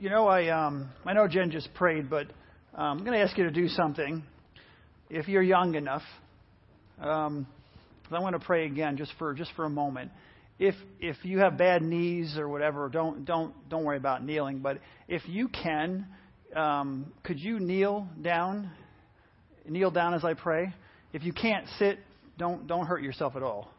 You know, I um, I know Jen just prayed, but um, I'm going to ask you to do something. If you're young enough, um, I want to pray again, just for just for a moment. If if you have bad knees or whatever, don't don't don't worry about kneeling. But if you can, um, could you kneel down? Kneel down as I pray. If you can't sit, don't don't hurt yourself at all.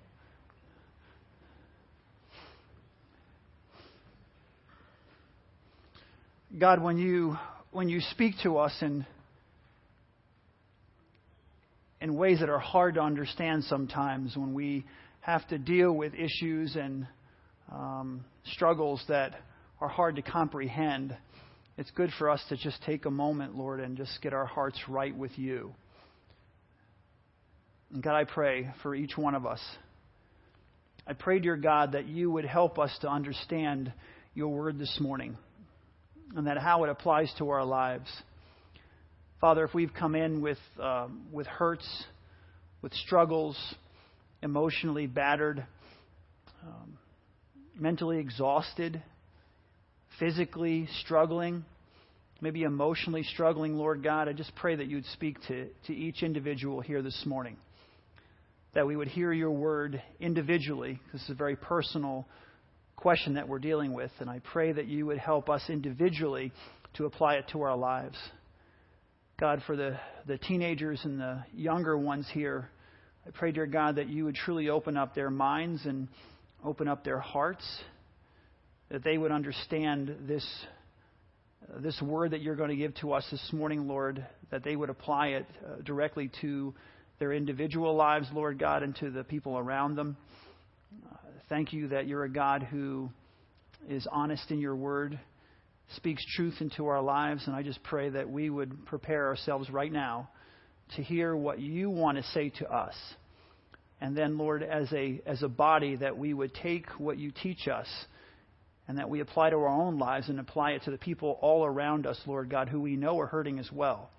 God, when you when you speak to us in in ways that are hard to understand sometimes, when we have to deal with issues and um, struggles that are hard to comprehend, it's good for us to just take a moment, Lord, and just get our hearts right with you. And God, I pray for each one of us. I pray, dear God, that you would help us to understand your word this morning and that how it applies to our lives. Father, if we've come in with, uh, with hurts, with struggles, emotionally battered, um, mentally exhausted, physically struggling, maybe emotionally struggling, Lord God, I just pray that you'd speak to, to each individual here this morning. That we would hear your word individually. This is a very personal question that we're dealing with, and I pray that you would help us individually to apply it to our lives. God, for the, the teenagers and the younger ones here, I pray, dear God, that you would truly open up their minds and open up their hearts, that they would understand this, this word that you're going to give to us this morning, Lord, that they would apply it uh, directly to their individual lives, Lord God, and to the people around them. Thank you that you're a God who is honest in your word, speaks truth into our lives, and I just pray that we would prepare ourselves right now to hear what you want to say to us. And then, Lord, as a, as a body, that we would take what you teach us and that we apply to our own lives and apply it to the people all around us, Lord God, who we know are hurting as well.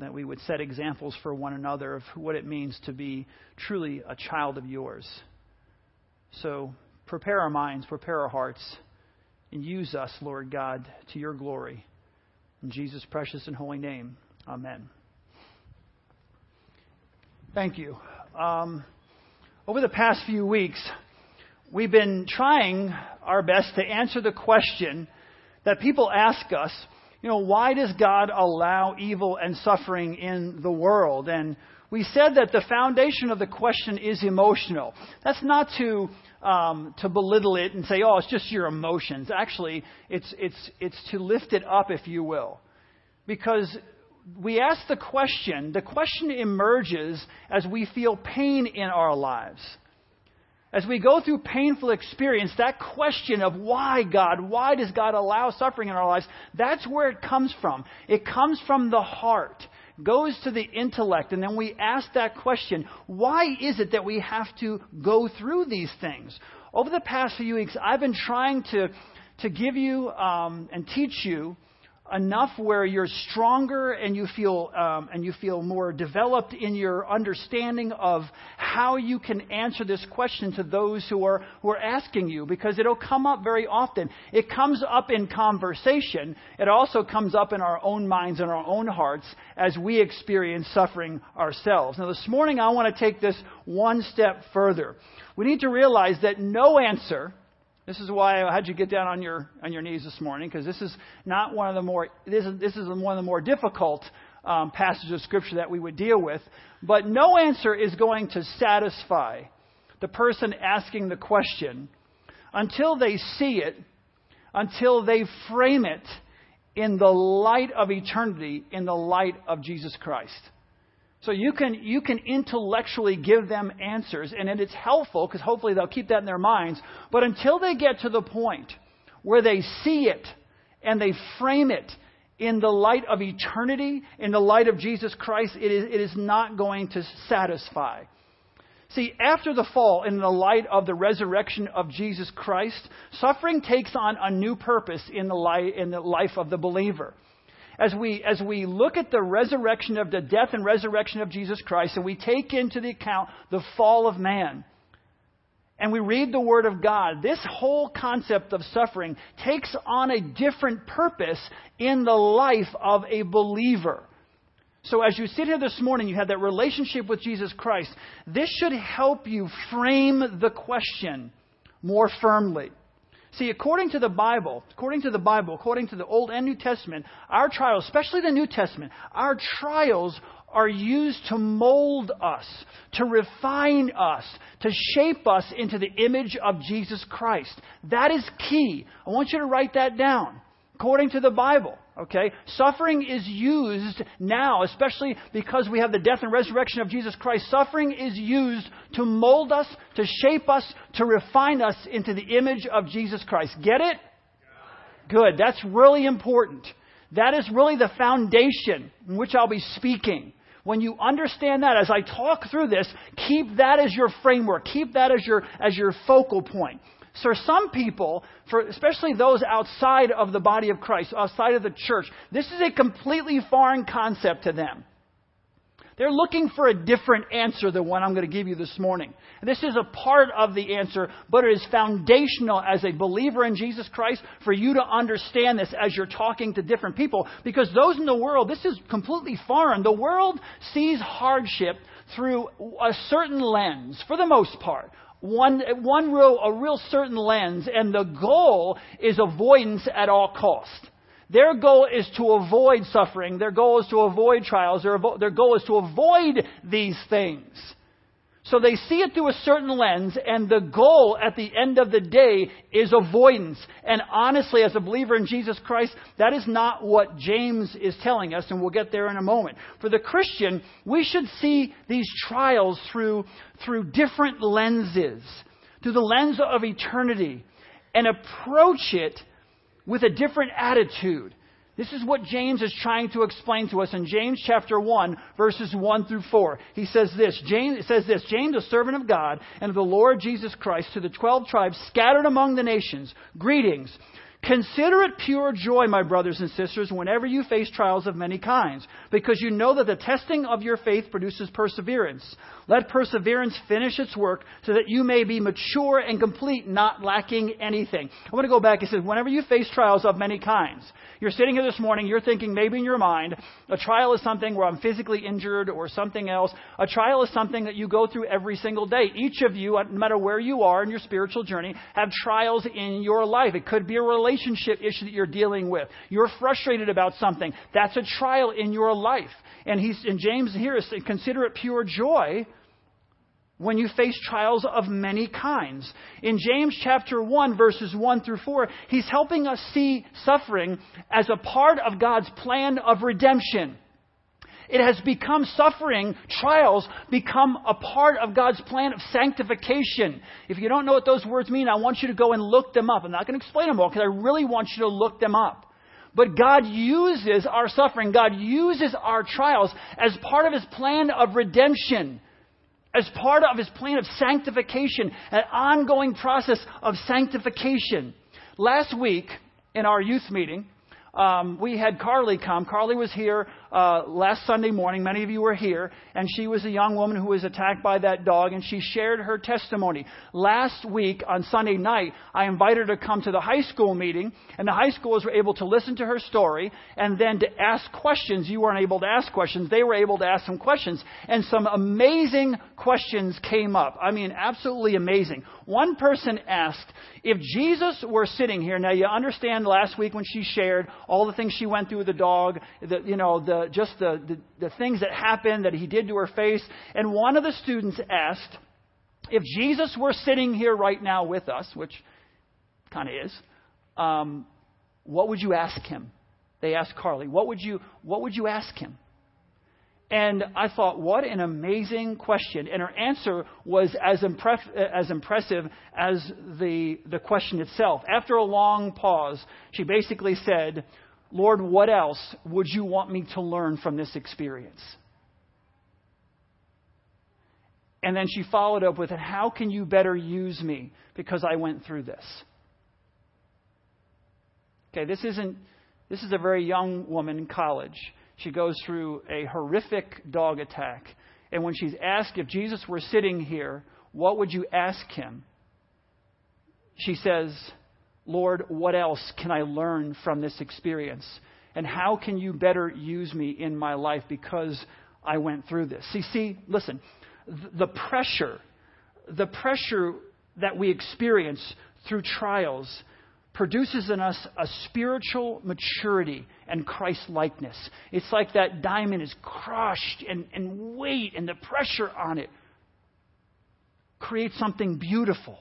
That we would set examples for one another of what it means to be truly a child of yours. So prepare our minds, prepare our hearts, and use us, Lord God, to your glory. In Jesus' precious and holy name, amen. Thank you. Um, over the past few weeks, we've been trying our best to answer the question that people ask us you know, why does God allow evil and suffering in the world? And we said that the foundation of the question is emotional. That's not to um, to belittle it and say, "Oh, it's just your emotions." Actually, it's it's it's to lift it up, if you will, because we ask the question. The question emerges as we feel pain in our lives. As we go through painful experience, that question of why God, why does God allow suffering in our lives, that's where it comes from. It comes from the heart, goes to the intellect, and then we ask that question why is it that we have to go through these things? Over the past few weeks, I've been trying to, to give you um, and teach you enough where you're stronger and you feel um, and you feel more developed in your understanding of how you can answer this question to those who are who are asking you because it'll come up very often. It comes up in conversation. It also comes up in our own minds and our own hearts as we experience suffering ourselves. Now this morning I want to take this one step further. We need to realize that no answer this is why I had you get down on your on your knees this morning because this is not one of the more this is this is one of the more difficult um, passages of scripture that we would deal with. But no answer is going to satisfy the person asking the question until they see it, until they frame it in the light of eternity, in the light of Jesus Christ. So you can, you can intellectually give them answers, and it's helpful because hopefully they'll keep that in their minds. But until they get to the point where they see it and they frame it in the light of eternity, in the light of Jesus Christ, it is, it is not going to satisfy. See, after the fall, in the light of the resurrection of Jesus Christ, suffering takes on a new purpose in the, light, in the life of the believer as we, as we look at the resurrection of the death and resurrection of Jesus Christ and we take into the account the fall of man, and we read the Word of God, this whole concept of suffering takes on a different purpose in the life of a believer. So, as you sit here this morning, you have that relationship with Jesus Christ. This should help you frame the question more firmly. See, according to the Bible, according to the Bible, according to the Old and New Testament, our trials, especially the New Testament, our trials are used to mold us, to refine us, to shape us into the image of Jesus Christ. That is key. I want you to write that down. According to the Bible, okay? Suffering is used now, especially because we have the death and resurrection of Jesus Christ. Suffering is used to mold us, to shape us, to refine us into the image of Jesus Christ. Get it? Good. That's really important. That is really the foundation in which I'll be speaking. When you understand that, as I talk through this, keep that as your framework. Keep that as your, as your focal point. So some people, for especially those outside of the body of Christ, outside of the church, this is a completely foreign concept to them. They're looking for a different answer than what I'm going to give you this morning. This is a part of the answer, but it is foundational as a believer in Jesus Christ for you to understand this as you're talking to different people. Because those in the world, this is completely foreign. The world sees hardship through a certain lens, for the most part. One, one real, a real certain lens, and the goal is avoidance at all cost. Their goal is to avoid suffering. Their goal is to avoid trials. Their, their goal is to avoid these things. So they see it through a certain lens, and the goal at the end of the day is avoidance. And honestly, as a believer in Jesus Christ, that is not what James is telling us, and we'll get there in a moment. For the Christian, we should see these trials through, through different lenses, through the lens of eternity, and approach it with a different attitude. This is what James is trying to explain to us in James chapter 1, verses 1 through 4. He says this, James says this, James, a servant of God and of the Lord Jesus Christ, to the twelve tribes scattered among the nations, greetings. Consider it pure joy, my brothers and sisters, whenever you face trials of many kinds, because you know that the testing of your faith produces perseverance. Let perseverance finish its work so that you may be mature and complete, not lacking anything. I want to go back. It says, whenever you face trials of many kinds, you're sitting here this morning, you're thinking maybe in your mind, a trial is something where I'm physically injured or something else. A trial is something that you go through every single day. Each of you, no matter where you are in your spiritual journey, have trials in your life. It could be a relationship issue that you're dealing with. You're frustrated about something. That's a trial in your life. And he's, and James here is consider it pure joy when you face trials of many kinds. In James chapter 1 verses 1 through 4, he's helping us see suffering as a part of God's plan of redemption. It has become suffering, trials become a part of God's plan of sanctification. If you don't know what those words mean, I want you to go and look them up. I'm not going to explain them all because I really want you to look them up. But God uses our suffering, God uses our trials as part of His plan of redemption as part of his plan of sanctification, an ongoing process of sanctification. Last week in our youth meeting, um, we had Carly come. Carly was here uh, last Sunday morning. Many of you were here, and she was a young woman who was attacked by that dog, and she shared her testimony. Last week on Sunday night, I invited her to come to the high school meeting, and the high schoolers were able to listen to her story and then to ask questions. You weren't able to ask questions; they were able to ask some questions, and some amazing questions came up. I mean, absolutely amazing. One person asked if Jesus were sitting here. Now, you understand last week when she shared all the things she went through with the dog, the, you know, the, just the, the, the things that happened that he did to her face. And one of the students asked, if Jesus were sitting here right now with us, which kind of is, um, what would you ask him? They asked Carly, what would you, what would you ask him? And I thought, what an amazing question. And her answer was as, impre- as impressive as the, the question itself. After a long pause, she basically said, Lord, what else would you want me to learn from this experience? And then she followed up with, How can you better use me because I went through this? Okay, this isn't, this is a very young woman in college. She goes through a horrific dog attack. And when she's asked if Jesus were sitting here, what would you ask him? she says, Lord, what else can I learn from this experience? And how can you better use me in my life because I went through this? See, see, listen, the pressure, the pressure that we experience through trials produces in us a spiritual maturity and Christ likeness. It's like that diamond is crushed and, and weight and the pressure on it creates something beautiful.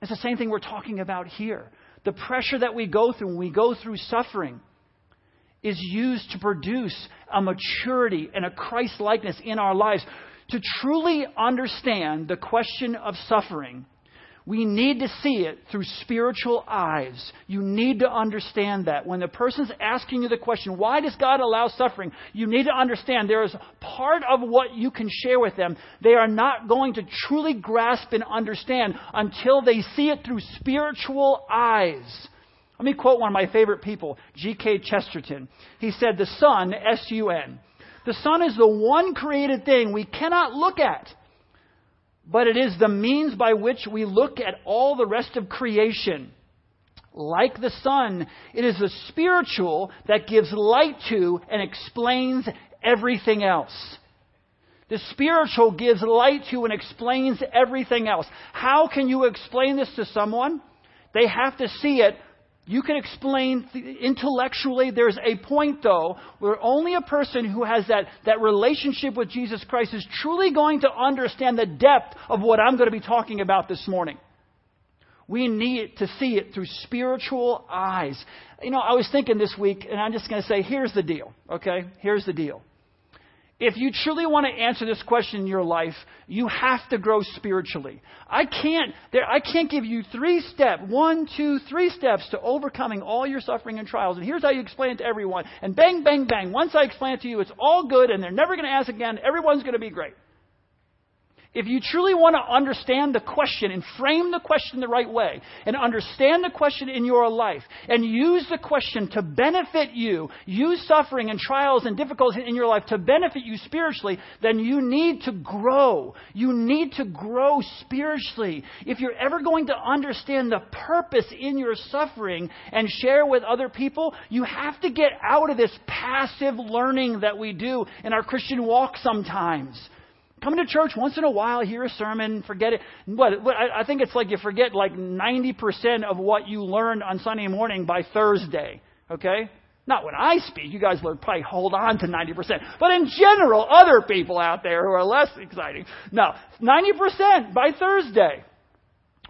It's the same thing we're talking about here. The pressure that we go through when we go through suffering is used to produce a maturity and a Christ likeness in our lives. To truly understand the question of suffering, we need to see it through spiritual eyes. You need to understand that. When the person's asking you the question, why does God allow suffering? You need to understand there is part of what you can share with them they are not going to truly grasp and understand until they see it through spiritual eyes. Let me quote one of my favorite people, G.K. Chesterton. He said, The sun, S U N, the sun is the one created thing we cannot look at but it is the means by which we look at all the rest of creation. Like the sun, it is the spiritual that gives light to and explains everything else. The spiritual gives light to and explains everything else. How can you explain this to someone? They have to see it you can explain intellectually. There's a point, though, where only a person who has that, that relationship with Jesus Christ is truly going to understand the depth of what I'm going to be talking about this morning. We need to see it through spiritual eyes. You know, I was thinking this week, and I'm just going to say, here's the deal, okay? Here's the deal. If you truly want to answer this question in your life, you have to grow spiritually. I can't, there, I can't give you three steps, one, two, three steps to overcoming all your suffering and trials. And here's how you explain it to everyone. And bang, bang, bang. Once I explain it to you, it's all good and they're never going to ask again. Everyone's going to be great. If you truly want to understand the question and frame the question the right way and understand the question in your life and use the question to benefit you, use suffering and trials and difficulties in your life to benefit you spiritually, then you need to grow. You need to grow spiritually. If you're ever going to understand the purpose in your suffering and share with other people, you have to get out of this passive learning that we do in our Christian walk sometimes. Come to church once in a while, hear a sermon, forget it. What, what I, I think it's like you forget like 90% of what you learned on Sunday morning by Thursday. Okay? Not when I speak. You guys will probably hold on to 90%. But in general, other people out there who are less exciting. No, 90% by Thursday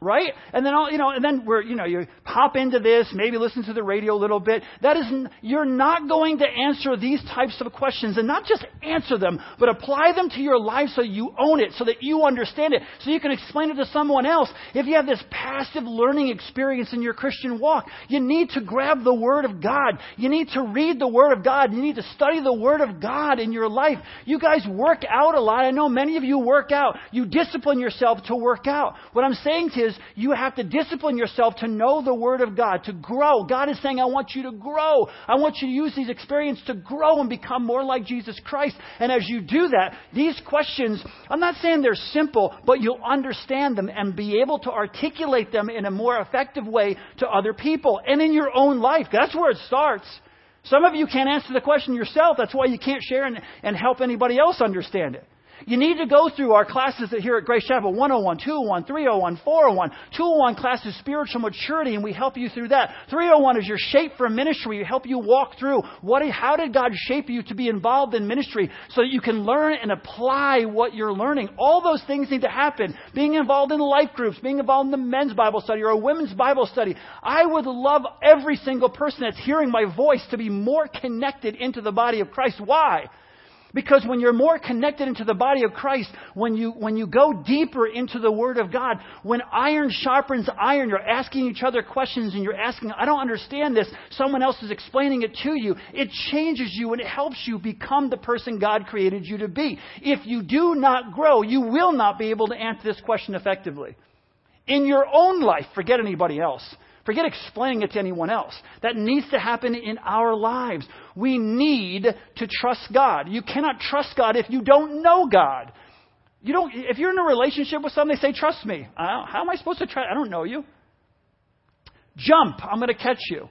right? And then all, you know, and then we're, you know, you hop into this, maybe listen to the radio a little bit. That is, you're not going to answer these types of questions and not just answer them, but apply them to your life so you own it, so that you understand it, so you can explain it to someone else. If you have this passive learning experience in your Christian walk, you need to grab the Word of God. You need to read the Word of God. You need to study the Word of God in your life. You guys work out a lot. I know many of you work out. You discipline yourself to work out. What I'm saying to you is is you have to discipline yourself to know the Word of God, to grow. God is saying, I want you to grow. I want you to use these experiences to grow and become more like Jesus Christ. And as you do that, these questions, I'm not saying they're simple, but you'll understand them and be able to articulate them in a more effective way to other people and in your own life. That's where it starts. Some of you can't answer the question yourself. That's why you can't share and, and help anybody else understand it. You need to go through our classes here at Grace Chapel 101, 201, 301, 401. 201 class is spiritual maturity, and we help you through that. 301 is your shape for ministry. We help you walk through what, how did God shape you to be involved in ministry so that you can learn and apply what you're learning. All those things need to happen. Being involved in life groups, being involved in the men's Bible study or a women's Bible study. I would love every single person that's hearing my voice to be more connected into the body of Christ. Why? Because when you're more connected into the body of Christ, when you, when you go deeper into the Word of God, when iron sharpens iron, you're asking each other questions and you're asking, I don't understand this. Someone else is explaining it to you. It changes you and it helps you become the person God created you to be. If you do not grow, you will not be able to answer this question effectively. In your own life, forget anybody else. Forget explaining it to anyone else. That needs to happen in our lives. We need to trust God. You cannot trust God if you don't know God. You don't, if you're in a relationship with somebody, say, trust me. how am I supposed to trust? I don't know you. Jump. I'm going to catch you.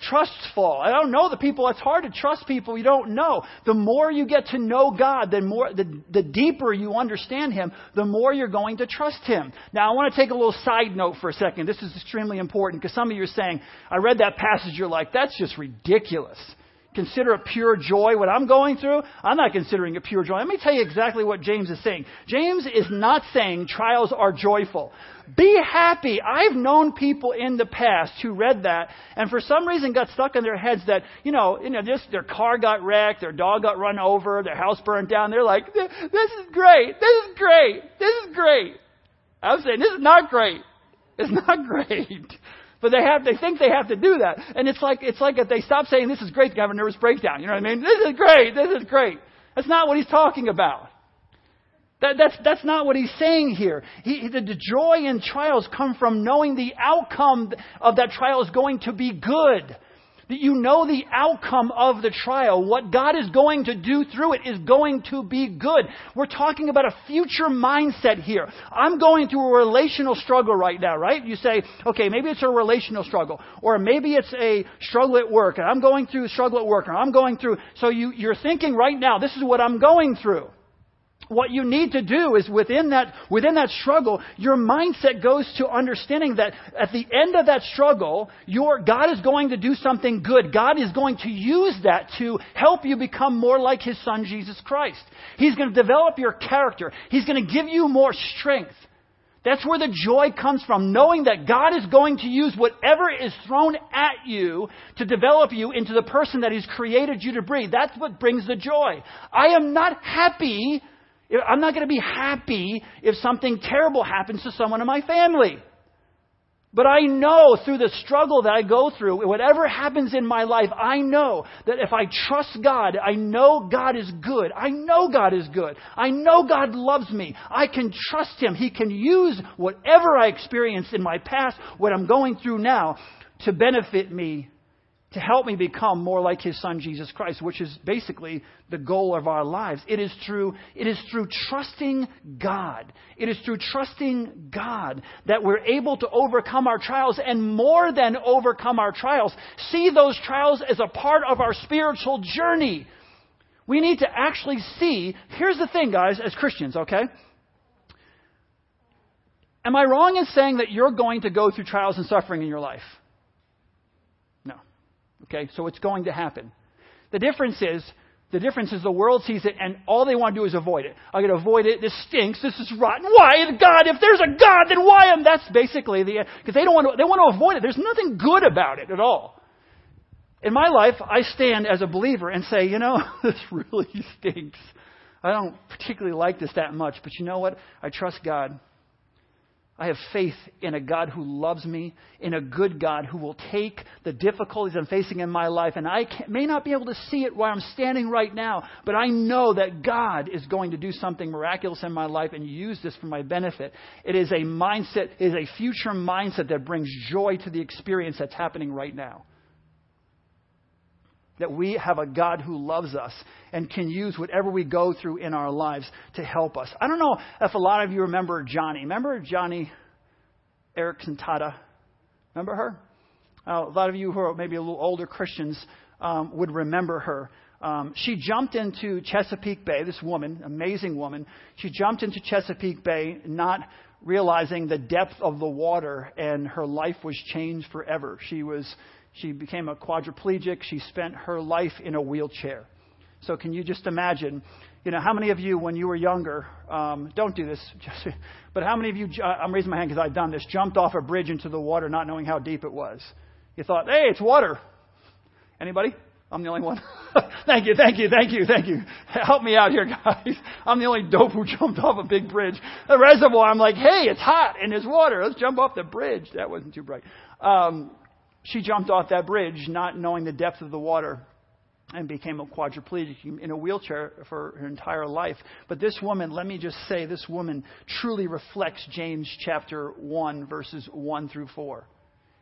Trust's fall. I don't know the people. It's hard to trust people you don't know. The more you get to know God, the more, the, the deeper you understand Him, the more you're going to trust Him. Now, I want to take a little side note for a second. This is extremely important because some of you are saying, I read that passage, you're like, that's just ridiculous consider it pure joy what I'm going through, I'm not considering it pure joy. Let me tell you exactly what James is saying. James is not saying trials are joyful. Be happy. I've known people in the past who read that and for some reason got stuck in their heads that, you know, you know, just their car got wrecked, their dog got run over, their house burned down. They're like, this is great. This is great. This is great. I'm saying this is not great. It's not great. But they have, they think they have to do that. And it's like, it's like if they stop saying this is great, they have a nervous breakdown. You know what I mean? This is great. This is great. That's not what he's talking about. That, that's, that's not what he's saying here. He, the, the joy in trials come from knowing the outcome of that trial is going to be good that you know the outcome of the trial. What God is going to do through it is going to be good. We're talking about a future mindset here. I'm going through a relational struggle right now, right? You say, okay, maybe it's a relational struggle, or maybe it's a struggle at work, and I'm going through struggle at work, or I'm going through, so you, you're thinking right now, this is what I'm going through what you need to do is within that, within that struggle, your mindset goes to understanding that at the end of that struggle, your, God is going to do something good. God is going to use that to help you become more like His Son, Jesus Christ. He's going to develop your character. He's going to give you more strength. That's where the joy comes from, knowing that God is going to use whatever is thrown at you to develop you into the person that He's created you to be. That's what brings the joy. I am not happy I'm not going to be happy if something terrible happens to someone in my family. But I know through the struggle that I go through, whatever happens in my life, I know that if I trust God, I know God is good. I know God is good. I know God loves me. I can trust Him. He can use whatever I experienced in my past, what I'm going through now, to benefit me to help me become more like his son Jesus Christ, which is basically the goal of our lives. It is through, it is through trusting God. It is through trusting God that we're able to overcome our trials and more than overcome our trials, see those trials as a part of our spiritual journey. We need to actually see, here's the thing, guys, as Christians, okay? Am I wrong in saying that you're going to go through trials and suffering in your life? Okay, so it's going to happen. The difference is, the difference is the world sees it and all they want to do is avoid it. I gotta avoid it. This stinks. This is rotten. Why God? If there's a God, then why am? That's basically the because they don't want to. They want to avoid it. There's nothing good about it at all. In my life, I stand as a believer and say, you know, this really stinks. I don't particularly like this that much, but you know what? I trust God. I have faith in a God who loves me, in a good God who will take the difficulties I'm facing in my life. And I may not be able to see it where I'm standing right now, but I know that God is going to do something miraculous in my life and use this for my benefit. It is a mindset, it is a future mindset that brings joy to the experience that's happening right now. That we have a God who loves us and can use whatever we go through in our lives to help us. I don't know if a lot of you remember Joni. Remember Joni Eareckson Tada? Remember her? Uh, a lot of you who are maybe a little older Christians um, would remember her. Um, she jumped into Chesapeake Bay, this woman, amazing woman. She jumped into Chesapeake Bay not realizing the depth of the water, and her life was changed forever. She was she became a quadriplegic. She spent her life in a wheelchair. So can you just imagine? You know, how many of you, when you were younger, um, don't do this, just, but how many of you, I'm raising my hand because I've done this, jumped off a bridge into the water not knowing how deep it was? You thought, hey, it's water. Anybody? I'm the only one. thank you, thank you, thank you, thank you. Help me out here, guys. I'm the only dope who jumped off a big bridge. The reservoir, I'm like, hey, it's hot and there's water. Let's jump off the bridge. That wasn't too bright. Um, she jumped off that bridge not knowing the depth of the water and became a quadriplegic in a wheelchair for her entire life. But this woman, let me just say, this woman truly reflects James chapter 1, verses 1 through 4.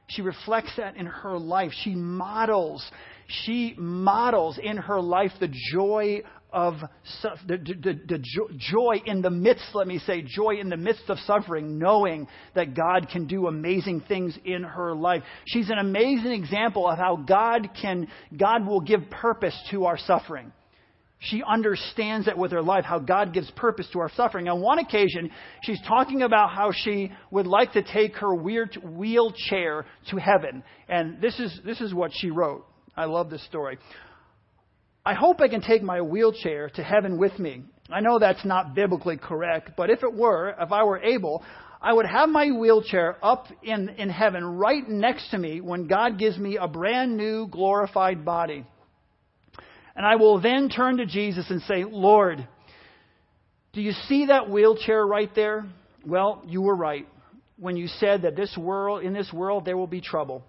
She reflects that in her life. She models, she models in her life the joy of the, the, the, joy in the midst, let me say, joy in the midst of suffering, knowing that God can do amazing things in her life. She's an amazing example of how God can, God will give purpose to our suffering. She understands that with her life, how God gives purpose to our suffering. On one occasion, she's talking about how she would like to take her weird wheelchair to heaven. And this is, this is what she wrote. I love this story. I hope I can take my wheelchair to heaven with me. I know that's not biblically correct, but if it were, if I were able, I would have my wheelchair up in, in heaven right next to me when God gives me a brand new glorified body. And I will then turn to Jesus and say, Lord, do you see that wheelchair right there? Well, you were right when you said that this world, in this world, there will be trouble.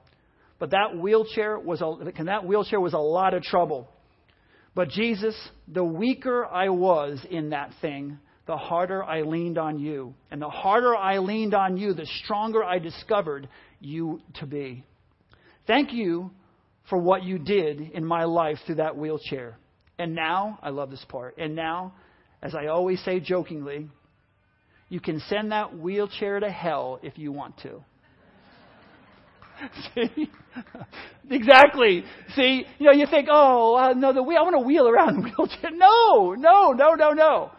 But that wheelchair was a, that wheelchair was a lot of trouble. But Jesus, the weaker I was in that thing, the harder I leaned on you. And the harder I leaned on you, the stronger I discovered you to be. Thank you for what you did in my life through that wheelchair. And now, I love this part, and now, as I always say jokingly, you can send that wheelchair to hell if you want to. See? exactly. See, you know, you think, oh, uh, no, the wheel, I want to wheel around wheelchair. No, no, no, no, no.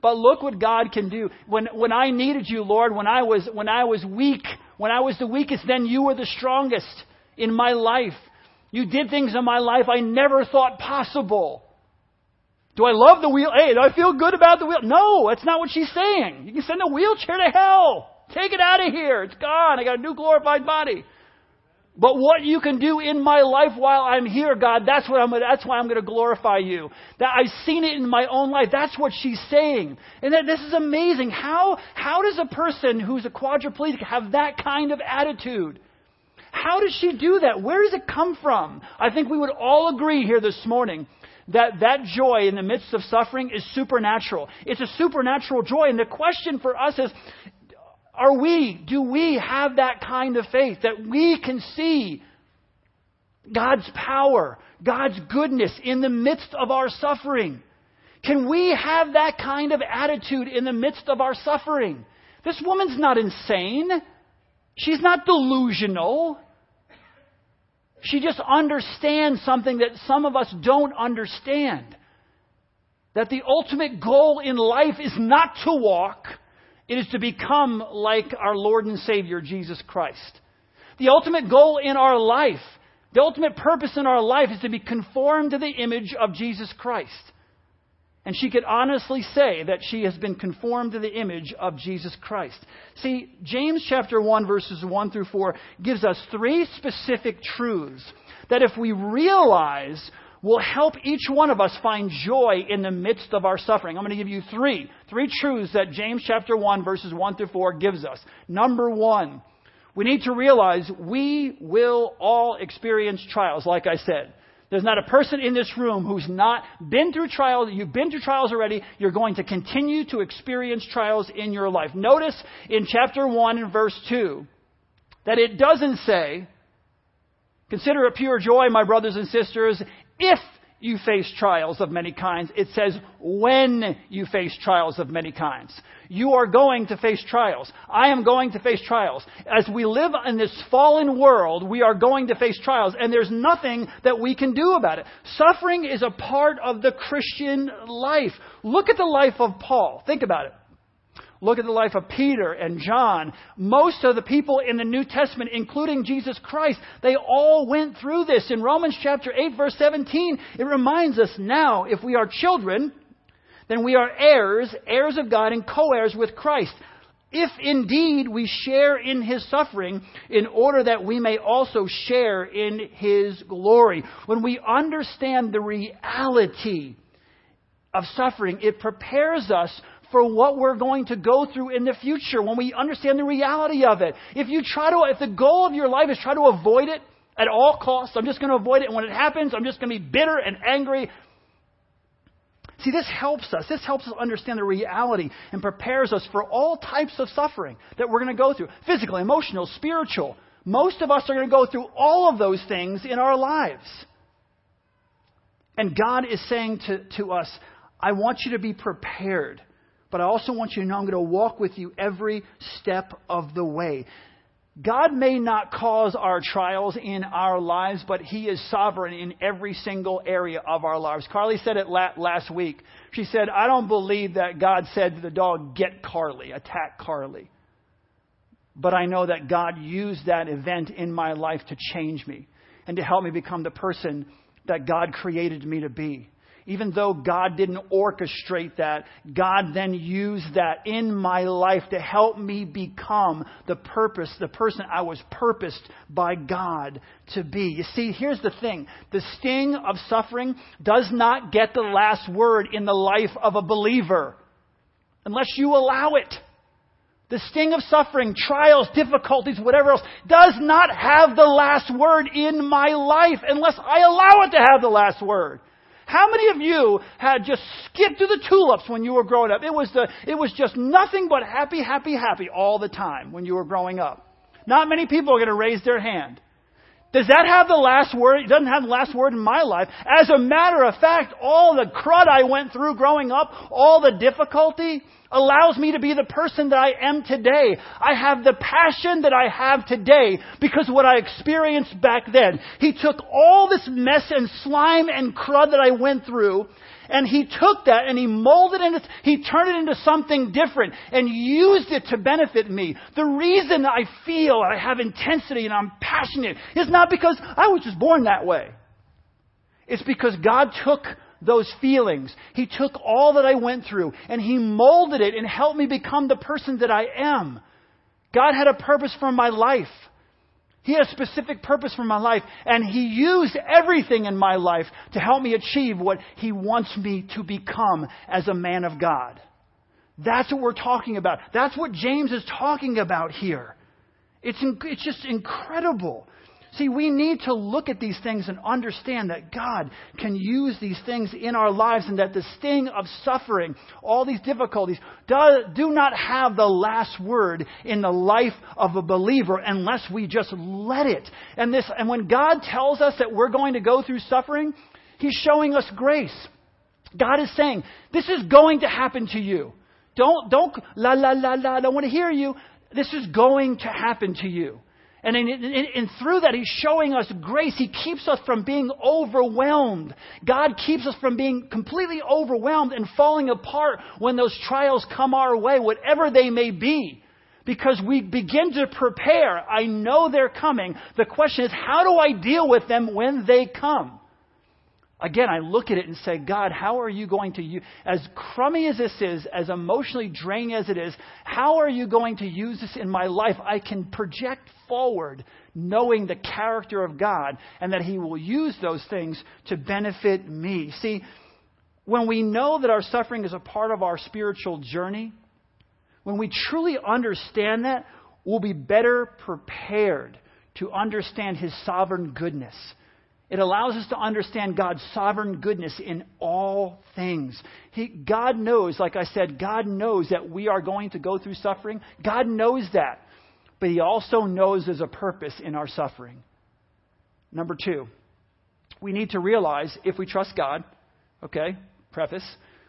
But look what God can do. When, when I needed you, Lord, when I was, when I was weak, when I was the weakest, then you were the strongest in my life. You did things in my life I never thought possible. Do I love the wheel? Hey, do I feel good about the wheel? No, that's not what she's saying. You can send a wheelchair to hell. Take it out of here. It's gone. I got a new glorified body. But what you can do in my life while I'm here, God, that's what I'm that's why I'm going to glorify you. That I've seen it in my own life. That's what she's saying. And that this is amazing. How, how does a person who's a quadriplegic have that kind of attitude? How does she do that? Where does it come from? I think we would all agree here this morning that that joy in the midst of suffering is supernatural. It's a supernatural joy. And the question for us is, are we, do we have that kind of faith that we can see God's power, God's goodness in the midst of our suffering? Can we have that kind of attitude in the midst of our suffering? This woman's not insane. She's not delusional. She just understands something that some of us don't understand. That the ultimate goal in life is not to walk, it is to become like our Lord and Savior, Jesus Christ. The ultimate goal in our life, the ultimate purpose in our life is to be conformed to the image of Jesus Christ. And she could honestly say that she has been conformed to the image of Jesus Christ. See, James chapter 1 verses 1 through 4 gives us three specific truths that if we realize will help each one of us find joy in the midst of our suffering. I'm going to give you three, three truths that James chapter 1 verses 1 through 4 gives us. Number 1, we need to realize we will all experience trials, like I said. There's not a person in this room who's not been through trials. You've been through trials already. You're going to continue to experience trials in your life. Notice in chapter 1 and verse 2 that it doesn't say, Consider it pure joy, my brothers and sisters, if you face trials of many kinds. It says when you face trials of many kinds. You are going to face trials. I am going to face trials. As we live in this fallen world, we are going to face trials, and there's nothing that we can do about it. Suffering is a part of the Christian life. Look at the life of Paul. Think about it. Look at the life of Peter and John. Most of the people in the New Testament, including Jesus Christ, they all went through this. In Romans chapter 8 verse 17, it reminds us now, if we are children, then we are heirs, heirs of God and co-heirs with Christ. If indeed we share in his suffering, in order that we may also share in his glory. When we understand the reality of suffering, it prepares us for what we're going to go through in the future when we understand the reality of it. If you try to, if the goal of your life is try to avoid it at all costs, I'm just going to avoid it, and when it happens, I'm just going to be bitter and angry. See, this helps us. This helps us understand the reality and prepares us for all types of suffering that we're going to go through physical, emotional, spiritual. Most of us are going to go through all of those things in our lives. And God is saying to, to us, I want you to be prepared. But I also want you to know I'm going to walk with you every step of the way. God may not cause our trials in our lives, but He is sovereign in every single area of our lives. Carly said it last week. She said, I don't believe that God said to the dog, get Carly, attack Carly. But I know that God used that event in my life to change me and to help me become the person that God created me to be even though God didn't orchestrate that, God then used that in my life to help me become the purpose, the person I was purposed by God to be. You see, here's the thing. The sting of suffering does not get the last word in the life of a believer unless you allow it. The sting of suffering, trials, difficulties, whatever else, does not have the last word in my life unless I allow it to have the last word. How many of you had just skipped to the tulips when you were growing up? It was, the, it was just nothing but happy, happy, happy all the time when you were growing up. Not many people are going to raise their hand. Does that have the last word? It doesn't have the last word in my life. As a matter of fact, all the crud I went through growing up, all the difficulty, allows me to be the person that I am today. I have the passion that I have today because what I experienced back then. He took all this mess and slime and crud that I went through and he took that and he molded it, he turned it into something different and used it to benefit me. The reason I feel I have intensity and I'm passionate is not because I was just born that way. It's because God took those feelings. He took all that I went through and He molded it and helped me become the person that I am. God had a purpose for my life. He had a specific purpose for my life, and He used everything in my life to help me achieve what He wants me to become as a man of God. That's what we're talking about. That's what James is talking about here. It's, in, it's just incredible. See, we need to look at these things and understand that God can use these things in our lives and that the sting of suffering, all these difficulties, do, do not have the last word in the life of a believer unless we just let it. And this, and when God tells us that we're going to go through suffering, He's showing us grace. God is saying, this is going to happen to you. Don't, don't, la, la, la, la, I don't want to hear you. This is going to happen to you. And, through that, He's showing us grace. He keeps us from being overwhelmed. God keeps us from being completely overwhelmed and falling apart when those trials come our way, whatever they may be. Because we begin to prepare. I know they're coming. The question is, how do I deal with them when they come? Again, I look at it and say, God, how are you going to use, as crummy as this is, as emotionally draining as it is, how are you going to use this in my life? I can project forward knowing the character of God and that He will use those things to benefit me. See, when we know that our suffering is a part of our spiritual journey, when we truly understand that, we'll be better prepared to understand His sovereign goodness it allows us to understand God's sovereign goodness in all things. He, God knows, like I said, God knows that we are going to go through suffering. God knows that. But He also knows there's a purpose in our suffering. Number two, we need to realize if we trust God, okay, preface,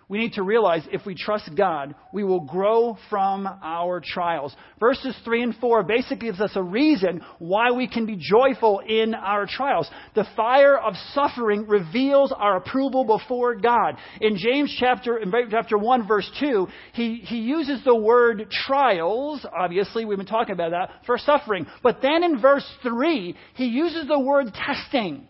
we need to realize if we trust God, we will grow from our trials. Verses 3 and 4 basically gives us a reason why we can be joyful in our trials. The fire of suffering reveals our approval before God. In James chapter, in chapter 1 verse 2, he, he uses the word trials, obviously we've been talking about that, for suffering. But then in verse 3, he uses the word testing.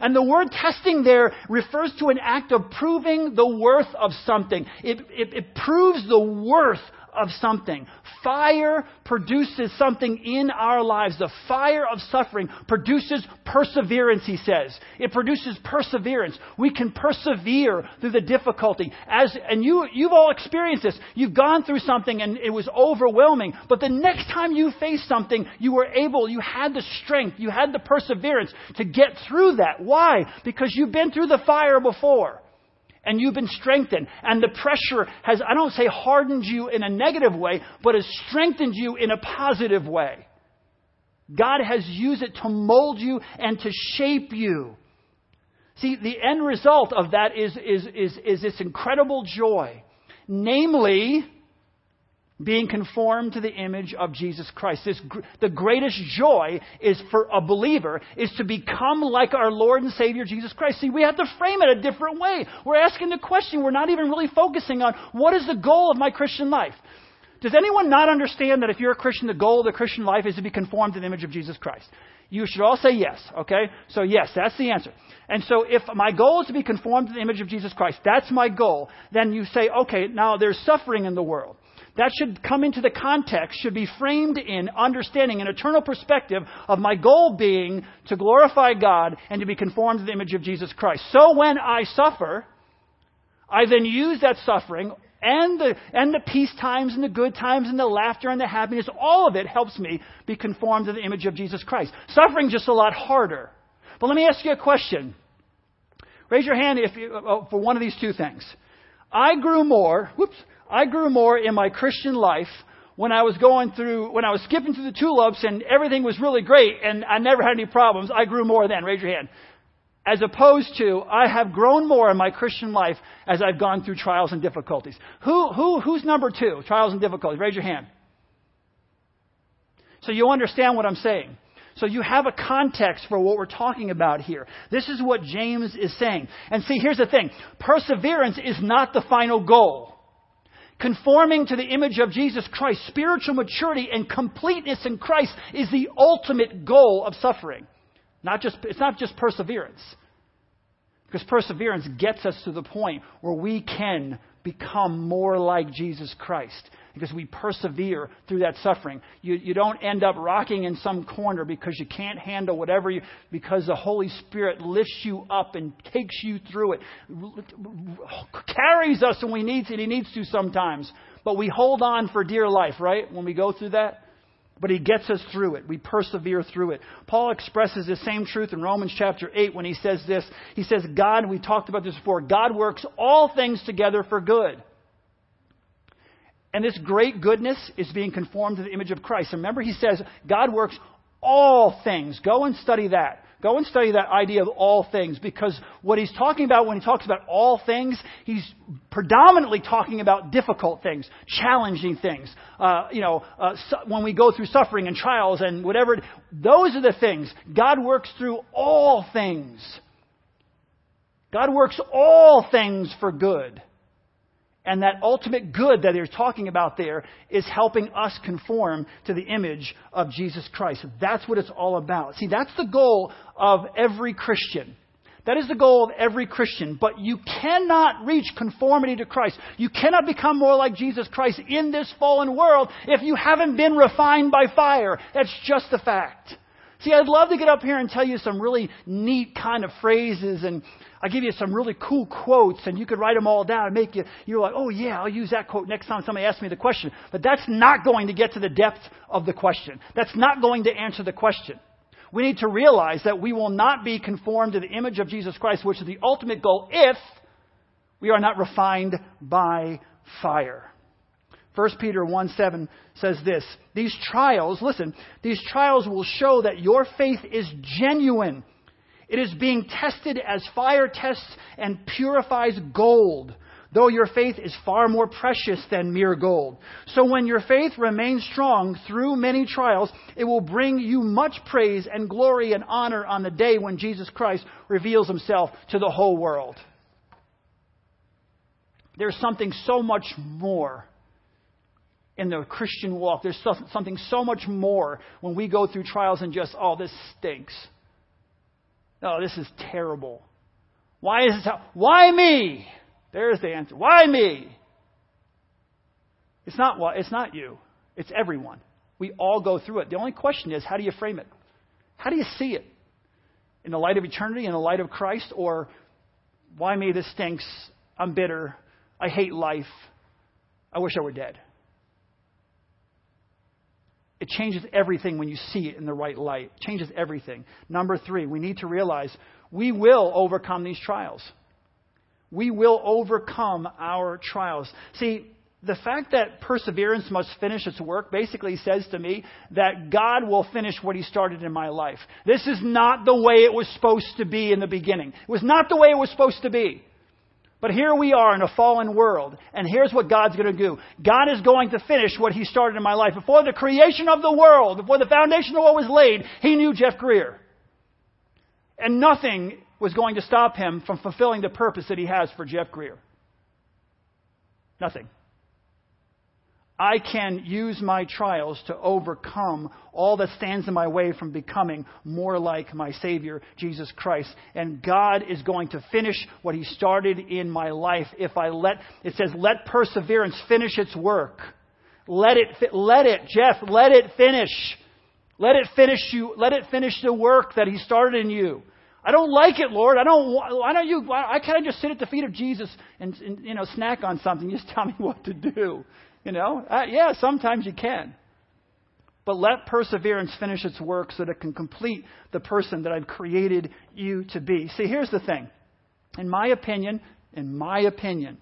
And the word testing there refers to an act of proving the worth of something. It, it, it proves the worth of something. Fire produces something in our lives. The fire of suffering produces perseverance, he says. It produces perseverance. We can persevere through the difficulty. As, and you, you've all experienced this. You've gone through something and it was overwhelming. But the next time you face something, you were able, you had the strength, you had the perseverance to get through that. Why? Because you've been through the fire before and you've been strengthened. And the pressure has, I don't say hardened you in a negative way, but has strengthened you in a positive way. God has used it to mold you and to shape you. See, the end result of that is, is, is, is this incredible joy. Namely, being conformed to the image of Jesus Christ. This, the greatest joy is for a believer is to become like our Lord and Savior Jesus Christ. See, we have to frame it a different way. We're asking the question, we're not even really focusing on what is the goal of my Christian life. Does anyone not understand that if you're a Christian, the goal of the Christian life is to be conformed to the image of Jesus Christ? You should all say yes, okay? So yes, that's the answer. And so if my goal is to be conformed to the image of Jesus Christ, that's my goal, then you say, okay, now there's suffering in the world that should come into the context, should be framed in understanding an eternal perspective of my goal being to glorify God and to be conformed to the image of Jesus Christ. So when I suffer, I then use that suffering and the, and the peace times and the good times and the laughter and the happiness, all of it helps me be conformed to the image of Jesus Christ. Suffering just a lot harder. But let me ask you a question. Raise your hand if you, oh, for one of these two things. I grew more, whoops, I grew more in my Christian life when I was going through, when I was skipping through the tulips and everything was really great and I never had any problems. I grew more then. Raise your hand. As opposed to, I have grown more in my Christian life as I've gone through trials and difficulties. Who, who, who's number two? Trials and difficulties. Raise your hand. So you understand what I'm saying. So you have a context for what we're talking about here. This is what James is saying. And see, here's the thing. Perseverance is not the final goal. Conforming to the image of Jesus Christ, spiritual maturity and completeness in Christ is the ultimate goal of suffering. Not just, it's not just perseverance. Because perseverance gets us to the point where we can become more like Jesus Christ because we persevere through that suffering. You, you don't end up rocking in some corner because you can't handle whatever you, because the Holy Spirit lifts you up and takes you through it, carries us when we need and He needs to sometimes. But we hold on for dear life, right? When we go through that. But he gets us through it. We persevere through it. Paul expresses the same truth in Romans chapter 8 when he says this. He says, God, we talked about this before, God works all things together for good. And this great goodness is being conformed to the image of Christ. Remember, he says, God works all things. Go and study that. Go and study that idea of all things because what he's talking about when he talks about all things, he's predominantly talking about difficult things, challenging things. Uh, you know, uh, su- when we go through suffering and trials and whatever, those are the things. God works through all things. God works all things for good. And that ultimate good that they're talking about there is helping us conform to the image of Jesus Christ. That's what it's all about. See, that's the goal of every Christian. That is the goal of every Christian. But you cannot reach conformity to Christ. You cannot become more like Jesus Christ in this fallen world if you haven't been refined by fire. That's just a fact. See, I'd love to get up here and tell you some really neat kind of phrases and I give you some really cool quotes and you could write them all down and make you, you're like, oh yeah, I'll use that quote next time somebody asks me the question. But that's not going to get to the depth of the question. That's not going to answer the question. We need to realize that we will not be conformed to the image of Jesus Christ, which is the ultimate goal, if we are not refined by fire. 1 Peter 1 7 says this These trials, listen, these trials will show that your faith is genuine. It is being tested as fire tests and purifies gold, though your faith is far more precious than mere gold. So when your faith remains strong through many trials, it will bring you much praise and glory and honor on the day when Jesus Christ reveals himself to the whole world. There's something so much more in the Christian walk. There's something so much more when we go through trials and just, oh, this stinks. Oh, this is terrible. Why is this? Why me? There's the answer. Why me? It's not what. It's not you. It's everyone. We all go through it. The only question is, how do you frame it? How do you see it? In the light of eternity, in the light of Christ, or why me? This stinks. I'm bitter. I hate life. I wish I were dead. It changes everything when you see it in the right light. It changes everything. Number three, we need to realize we will overcome these trials. We will overcome our trials. See, the fact that perseverance must finish its work basically says to me that God will finish what He started in my life. This is not the way it was supposed to be in the beginning. It was not the way it was supposed to be. But here we are in a fallen world, and here's what God's going to do. God is going to finish what He started in my life. Before the creation of the world, before the foundation of what was laid, He knew Jeff Greer. And nothing was going to stop Him from fulfilling the purpose that He has for Jeff Greer. Nothing. I can use my trials to overcome all that stands in my way from becoming more like my Savior, Jesus Christ. And God is going to finish what He started in my life if I let, it says, let perseverance finish its work. Let it, let it, Jeff, let it finish. Let it finish you, let it finish the work that He started in you. I don't like it, Lord. I don't. Why don't you? Why can't just sit at the feet of Jesus and, and you know snack on something? Just tell me what to do. You know, uh, yeah, sometimes you can. But let perseverance finish its work so that it can complete the person that I've created you to be. See, here's the thing. In my opinion, in my opinion,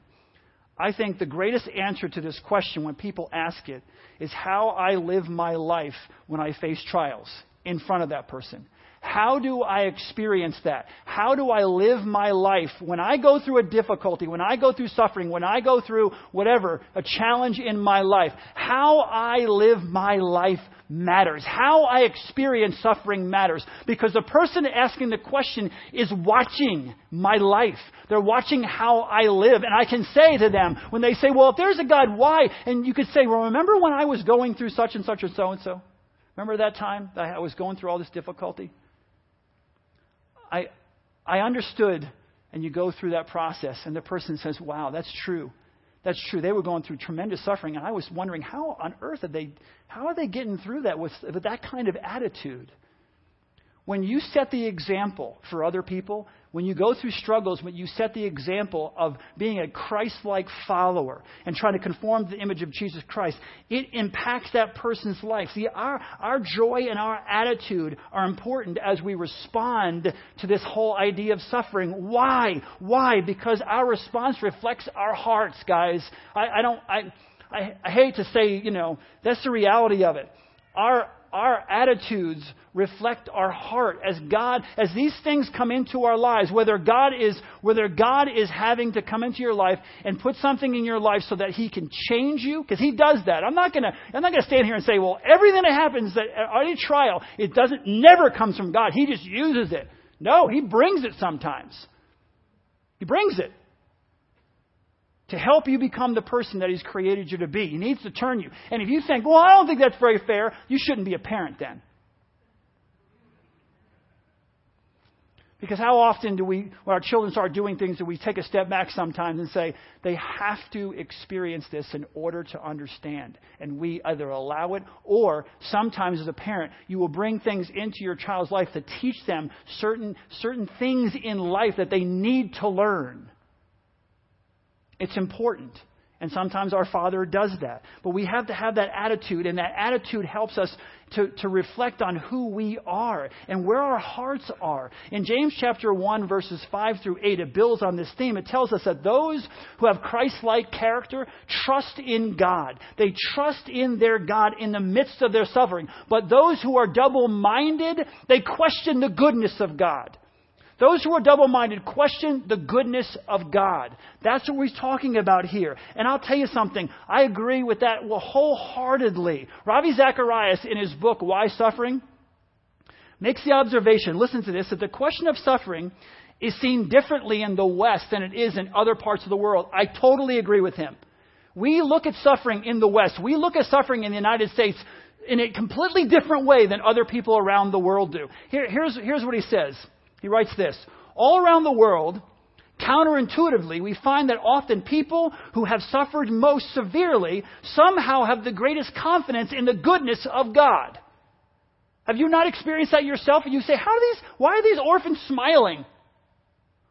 I think the greatest answer to this question when people ask it is how I live my life when I face trials in front of that person. How do I experience that? How do I live my life when I go through a difficulty, when I go through suffering, when I go through whatever, a challenge in my life? How I live my life matters. How I experience suffering matters. Because the person asking the question is watching my life. They're watching how I live. And I can say to them, when they say, well, if there's a God, why? And you could say, well, remember when I was going through such and such and so and so? Remember that time that I was going through all this difficulty? I, I understood. And you go through that process, and the person says, Wow, that's true. That's true. They were going through tremendous suffering, and I was wondering how on earth are they, how are they getting through that with, with that kind of attitude? When you set the example for other people, when you go through struggles, when you set the example of being a Christ like follower and trying to conform to the image of Jesus Christ, it impacts that person's life. See, our, our joy and our attitude are important as we respond to this whole idea of suffering. Why? Why? Because our response reflects our hearts, guys. I, I don't, I, I, I hate to say, you know, that's the reality of it. Our, our attitudes reflect our heart as God, as these things come into our lives, whether God is, whether God is having to come into your life and put something in your life so that He can change you, because He does that. I'm not gonna, I'm not gonna stand here and say, well, everything that happens that, any trial, it doesn't, never comes from God. He just uses it. No, He brings it sometimes. He brings it to help you become the person that He's created you to be. He needs to turn you. And if you think, well, I don't think that's very fair, you shouldn't be a parent then. Because how often do we, when our children start doing things, do we take a step back sometimes and say, they have to experience this in order to understand? And we either allow it, or sometimes as a parent, you will bring things into your child's life to teach them certain, certain things in life that they need to learn. It's important. And sometimes our Father does that. But we have to have that attitude, and that attitude helps us to, to reflect on who we are and where our hearts are. In James chapter 1, verses 5 through 8, it builds on this theme. It tells us that those who have Christ like character trust in God. They trust in their God in the midst of their suffering. But those who are double minded, they question the goodness of God. Those who are double minded question the goodness of God. That's what we're talking about here. And I'll tell you something, I agree with that wholeheartedly. Ravi Zacharias, in his book, Why Suffering, makes the observation, listen to this, that the question of suffering is seen differently in the West than it is in other parts of the world. I totally agree with him. We look at suffering in the West, we look at suffering in the United States in a completely different way than other people around the world do. Here, here's, here's what he says. He writes this All around the world, counterintuitively, we find that often people who have suffered most severely somehow have the greatest confidence in the goodness of God. Have you not experienced that yourself? And you say, how are these, why are these orphans smiling?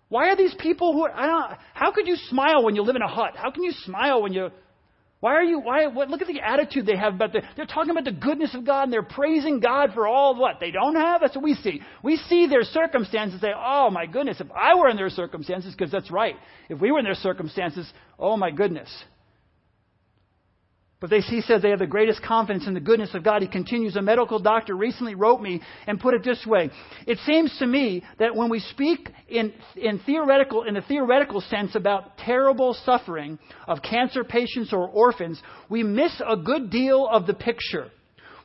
Why are these people who I don't, how could you smile when you live in a hut? How can you smile when you why are you, why, what, look at the attitude they have about the, they're talking about the goodness of God and they're praising God for all what they don't have. That's what we see. We see their circumstances and say, oh my goodness, if I were in their circumstances, because that's right. If we were in their circumstances, oh my goodness. But they, he says they have the greatest confidence in the goodness of God. He continues, a medical doctor recently wrote me and put it this way. It seems to me that when we speak in, in theoretical, in a theoretical sense about terrible suffering of cancer patients or orphans, we miss a good deal of the picture.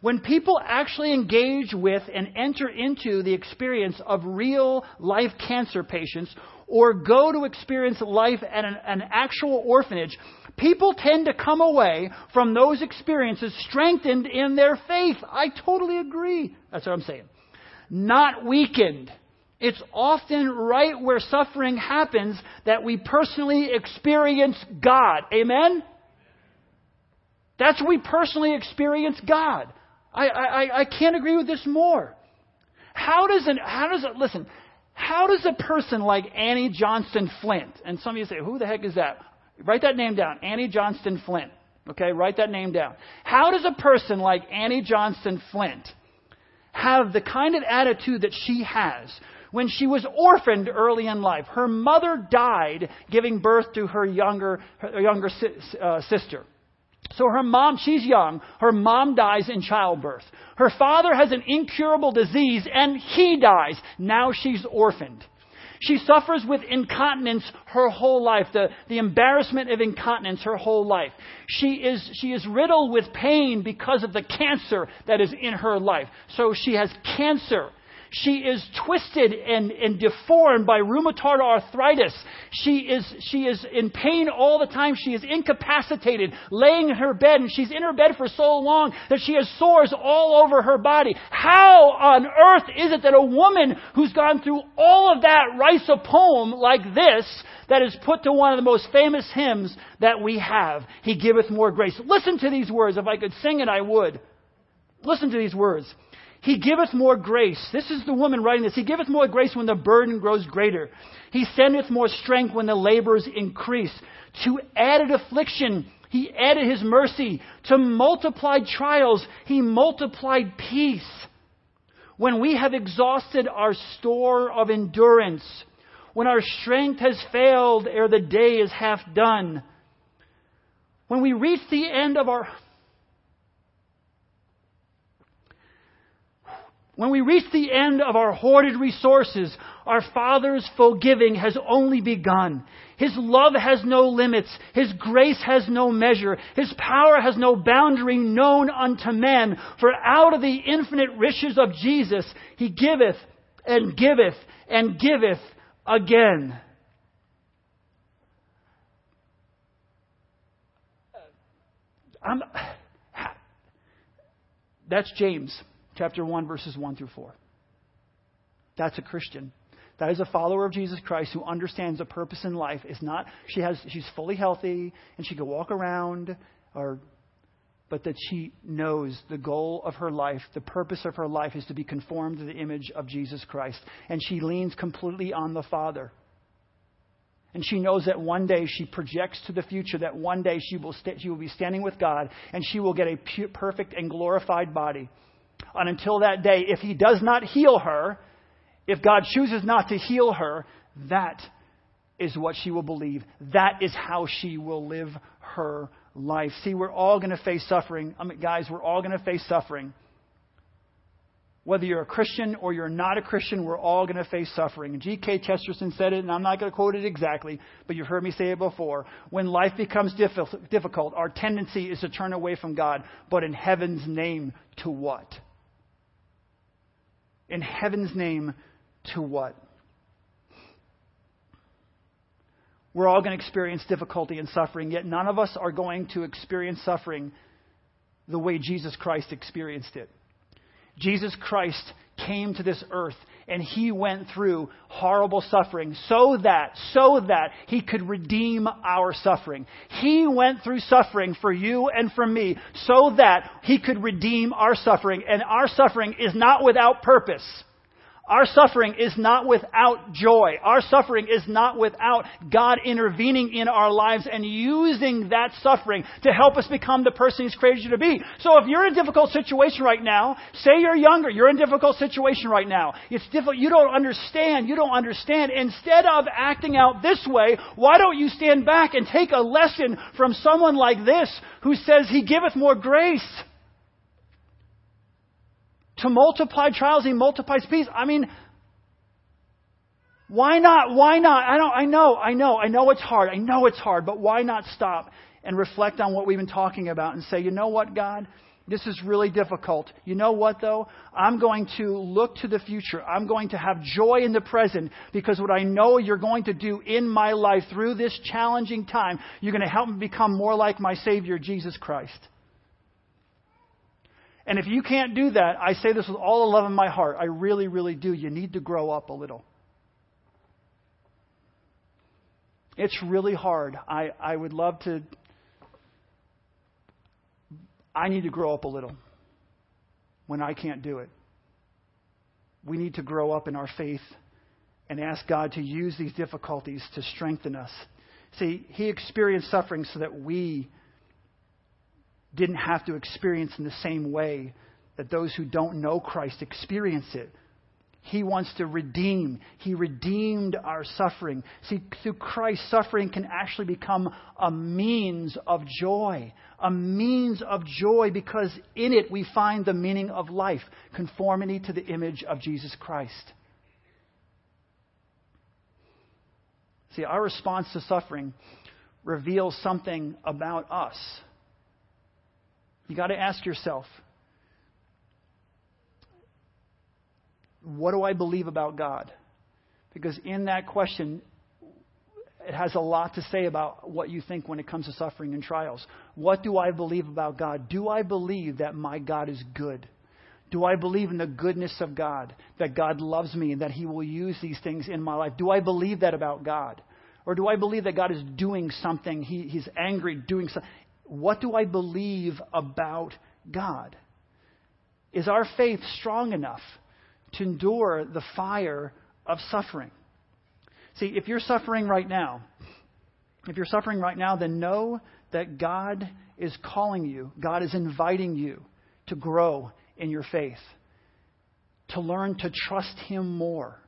When people actually engage with and enter into the experience of real life cancer patients or go to experience life at an, an actual orphanage, people tend to come away from those experiences strengthened in their faith. I totally agree. That's what I'm saying. Not weakened. It's often right where suffering happens that we personally experience God. Amen? That's where we personally experience God. I, I, I can't agree with this more. How does an, how does it, listen, how does a person like Annie Johnson Flint, and some of you say, who the heck is that? Write that name down. Annie Johnson Flint. Okay, write that name down. How does a person like Annie Johnson Flint have the kind of attitude that she has when she was orphaned early in life? Her mother died giving birth to her younger, her younger uh, sister. So her mom, she's young. Her mom dies in childbirth. Her father has an incurable disease and he dies. Now she's orphaned. She suffers with incontinence her whole life, the, the embarrassment of incontinence her whole life. She is, she is riddled with pain because of the cancer that is in her life. So she has cancer. She is twisted and, and deformed by rheumatoid arthritis. She is, she is in pain all the time. She is incapacitated, laying in her bed, and she's in her bed for so long that she has sores all over her body. How on earth is it that a woman who's gone through all of that writes a poem like this that is put to one of the most famous hymns that we have? He giveth more grace. Listen to these words. If I could sing it, I would. Listen to these words. He giveth more grace. This is the woman writing this. He giveth more grace when the burden grows greater. He sendeth more strength when the labors increase. To added affliction, he added his mercy. To multiplied trials, he multiplied peace. When we have exhausted our store of endurance, when our strength has failed ere the day is half done, when we reach the end of our When we reach the end of our hoarded resources, our Father's forgiving has only begun. His love has no limits. His grace has no measure. His power has no boundary known unto men. For out of the infinite riches of Jesus, He giveth and giveth and giveth again. I'm, that's James chapter 1, verses 1 through 4. That's a Christian. That is a follower of Jesus Christ who understands the purpose in life is not she has she's fully healthy and she can walk around or but that she knows the goal of her life, the purpose of her life is to be conformed to the image of Jesus Christ. And she leans completely on the Father. And she knows that one day she projects to the future that one day she will, st- she will be standing with God and she will get a pu- perfect and glorified body. And until that day, if He does not heal her, if God chooses not to heal her, that is what she will believe. That is how she will live her life. See, we're all going to face suffering. I mean, guys, we're all going to face suffering. Whether you're a Christian or you're not a Christian, we're all going to face suffering. G.K. Chesterton said it, and I'm not going to quote it exactly, but you've heard me say it before. When life becomes difficult, our tendency is to turn away from God, but in heaven's name, to what? In heaven's name to what? We're all going to experience difficulty and suffering, yet none of us are going to experience suffering the way Jesus Christ experienced it. Jesus Christ came to this earth and he went through horrible suffering so that, so that he could redeem our suffering. He went through suffering for you and for me so that he could redeem our suffering. And our suffering is not without purpose. Our suffering is not without joy. Our suffering is not without God intervening in our lives and using that suffering to help us become the person He's created you to be. So if you're in a difficult situation right now, say you're younger, you're in a difficult situation right now. It's difficult. You don't understand. You don't understand. Instead of acting out this way, why don't you stand back and take a lesson from someone like this who says He giveth more grace? To multiply trials, he multiplies peace. I mean, why not? Why not? I don't, I know, I know, I know it's hard. I know it's hard, but why not stop and reflect on what we've been talking about and say, you know what, God? This is really difficult. You know what, though? I'm going to look to the future. I'm going to have joy in the present because what I know you're going to do in my life through this challenging time, you're going to help me become more like my Savior, Jesus Christ. And if you can't do that, I say this with all the love in my heart. I really, really do. You need to grow up a little. It's really hard. I, I would love to. I need to grow up a little when I can't do it. We need to grow up in our faith and ask God to use these difficulties to strengthen us. See, He experienced suffering so that we didn't have to experience in the same way that those who don't know Christ experience it. He wants to redeem. He redeemed our suffering. See, through Christ, suffering can actually become a means of joy. A means of joy because in it we find the meaning of life, conformity to the image of Jesus Christ. See, our response to suffering reveals something about us. You got to ask yourself what do I believe about God? Because in that question, it has a lot to say about what you think when it comes to suffering and trials. What do I believe about God? Do I believe that my God is good? Do I believe in the goodness of God, that God loves me and that He will use these things in my life? Do I believe that about God? Or do I believe that God is doing something, he, He's angry, doing something? What do I believe about God? Is our faith strong enough to endure the fire of suffering? See, if you're suffering right now, if you're suffering right now, then know that God is calling you, God is inviting you to grow in your faith, to learn to trust Him more,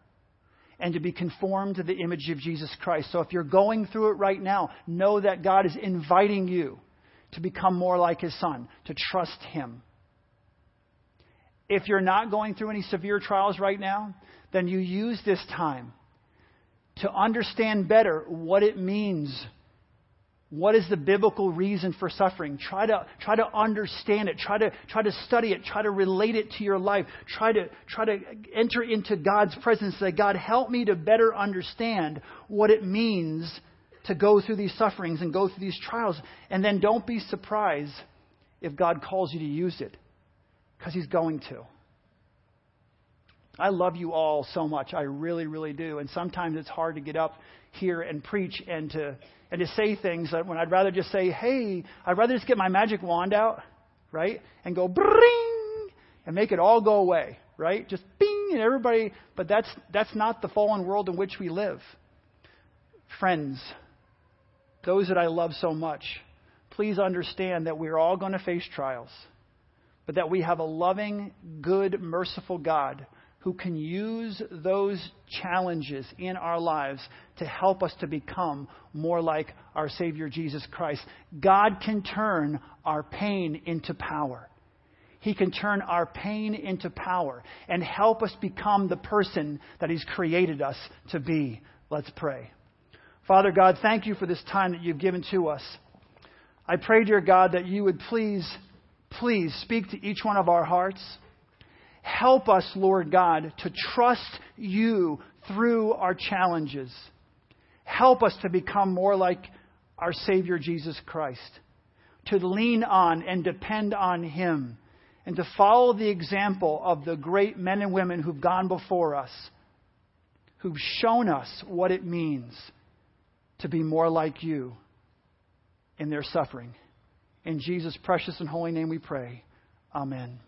and to be conformed to the image of Jesus Christ. So if you're going through it right now, know that God is inviting you to become more like his son, to trust him. If you're not going through any severe trials right now, then you use this time to understand better what it means. What is the biblical reason for suffering? Try to, try to understand it. Try to, try to study it. Try to relate it to your life. Try to, try to enter into God's presence. Say, God, help me to better understand what it means to go through these sufferings and go through these trials. And then don't be surprised if God calls you to use it, because He's going to. I love you all so much. I really, really do. And sometimes it's hard to get up here and preach and to and to say things that when I'd rather just say, "Hey," I'd rather just get my magic wand out, right, and go bring and make it all go away, right? Just bing and everybody. But that's that's not the fallen world in which we live. Friends, those that I love so much, please understand that we're all going to face trials, but that we have a loving, good, merciful God who can use those challenges in our lives to help us to become more like our Savior Jesus Christ. God can turn our pain into power. He can turn our pain into power and help us become the person that He's created us to be. Let's pray. Father God, thank you for this time that you've given to us. I pray, dear God, that you would please, please speak to each one of our hearts. Help us, Lord God, to trust you through our challenges. Help us to become more like our Savior Jesus Christ, to lean on and depend on Him, and to follow the example of the great men and women who've gone before us, who've shown us what it means to be more like you in their suffering. In Jesus' precious and holy name we pray. Amen.